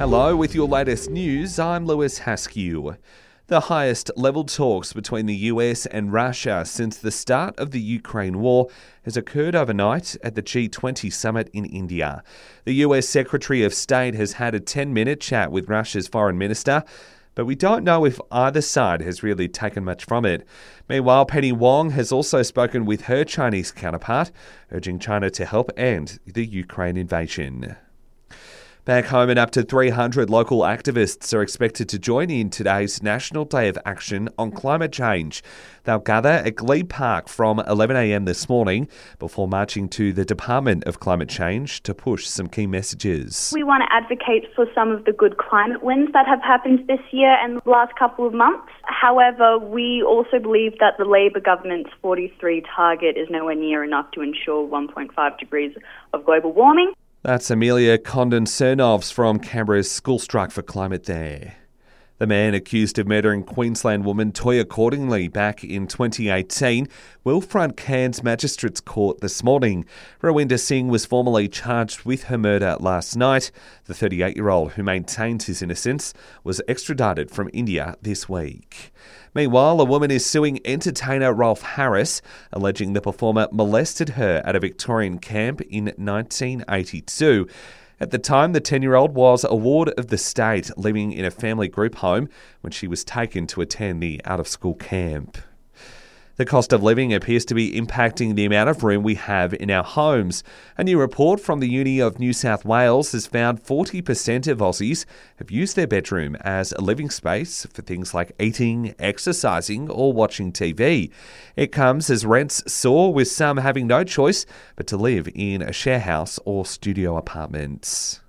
Hello, with your latest news, I'm Lewis Haskew. The highest level talks between the US and Russia since the start of the Ukraine war has occurred overnight at the G20 summit in India. The US Secretary of State has had a 10 minute chat with Russia's foreign minister but we don't know if either side has really taken much from it. Meanwhile, Penny Wong has also spoken with her Chinese counterpart, urging China to help end the Ukraine invasion. Back home, and up to 300 local activists are expected to join in today's National Day of Action on Climate Change. They'll gather at Glebe Park from 11am this morning before marching to the Department of Climate Change to push some key messages. We want to advocate for some of the good climate wins that have happened this year and the last couple of months. However, we also believe that the Labor government's 43 target is nowhere near enough to ensure 1.5 degrees of global warming. That's Amelia Condon Cernovs from Canberra's School Strike for Climate there. The man accused of murdering Queensland woman Toyah Cordingley back in 2018 will front Cairns Magistrates Court this morning. Rajwinder Singh was formally charged with her murder last night. The 38 year old, who maintains his innocence, was extradited from India this week. Meanwhile, a woman is suing entertainer Rolf Harris, alleging the performer molested her at a Victorian camp in 1982. At the time, the 10 year old was a ward of the state living in a family group home when she was taken to attend the out of school camp. The cost of living appears to be impacting the amount of room we have in our homes. A new report from the Uni of New South Wales has found 40% of Aussies have used their bedroom as a living space for things like eating, exercising, or watching TV. It comes as rents soar, with some having no choice but to live in a share house or studio apartments.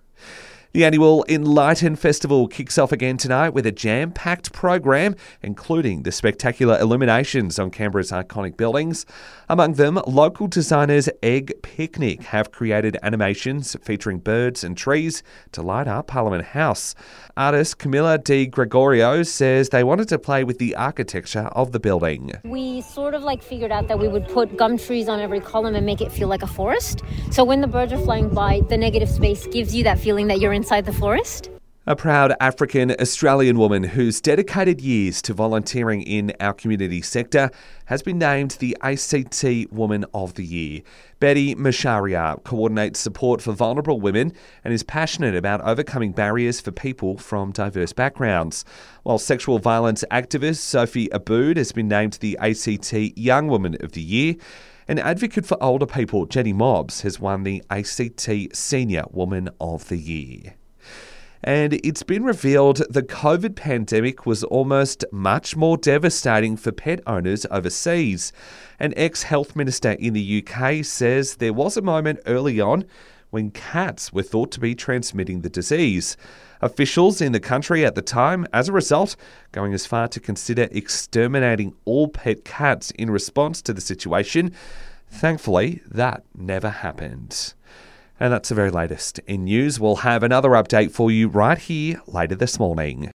The annual Enlighten Festival kicks off again tonight with a jam packed program, including the spectacular illuminations on Canberra's iconic buildings. Among them, local designers Egg Picnic have created animations featuring birds and trees to light up Parliament House. Artist Camilla Di Gregorio says they wanted to play with the architecture of the building. We sort of like figured out that we would put gum trees on every column and make it feel like a forest. So when the birds are flying by, the negative space gives you that feeling that you're in inside the forest. A proud African Australian woman who's dedicated years to volunteering in our community sector has been named the ACT Woman of the Year. Betty Masharia coordinates support for vulnerable women and is passionate about overcoming barriers for people from diverse backgrounds. While sexual violence activist Sophie Aboud has been named the ACT Young Woman of the Year. An advocate for older people, Jenny Mobbs, has won the ACT Senior Woman of the Year. And it's been revealed the COVID pandemic was almost much more devastating for pet owners overseas. An ex health minister in the UK says there was a moment early on when cats were thought to be transmitting the disease. Officials in the country at the time, as a result, going as far to consider exterminating all pet cats in response to the situation. Thankfully, that never happened. And that's the very latest in news. We'll have another update for you right here later this morning.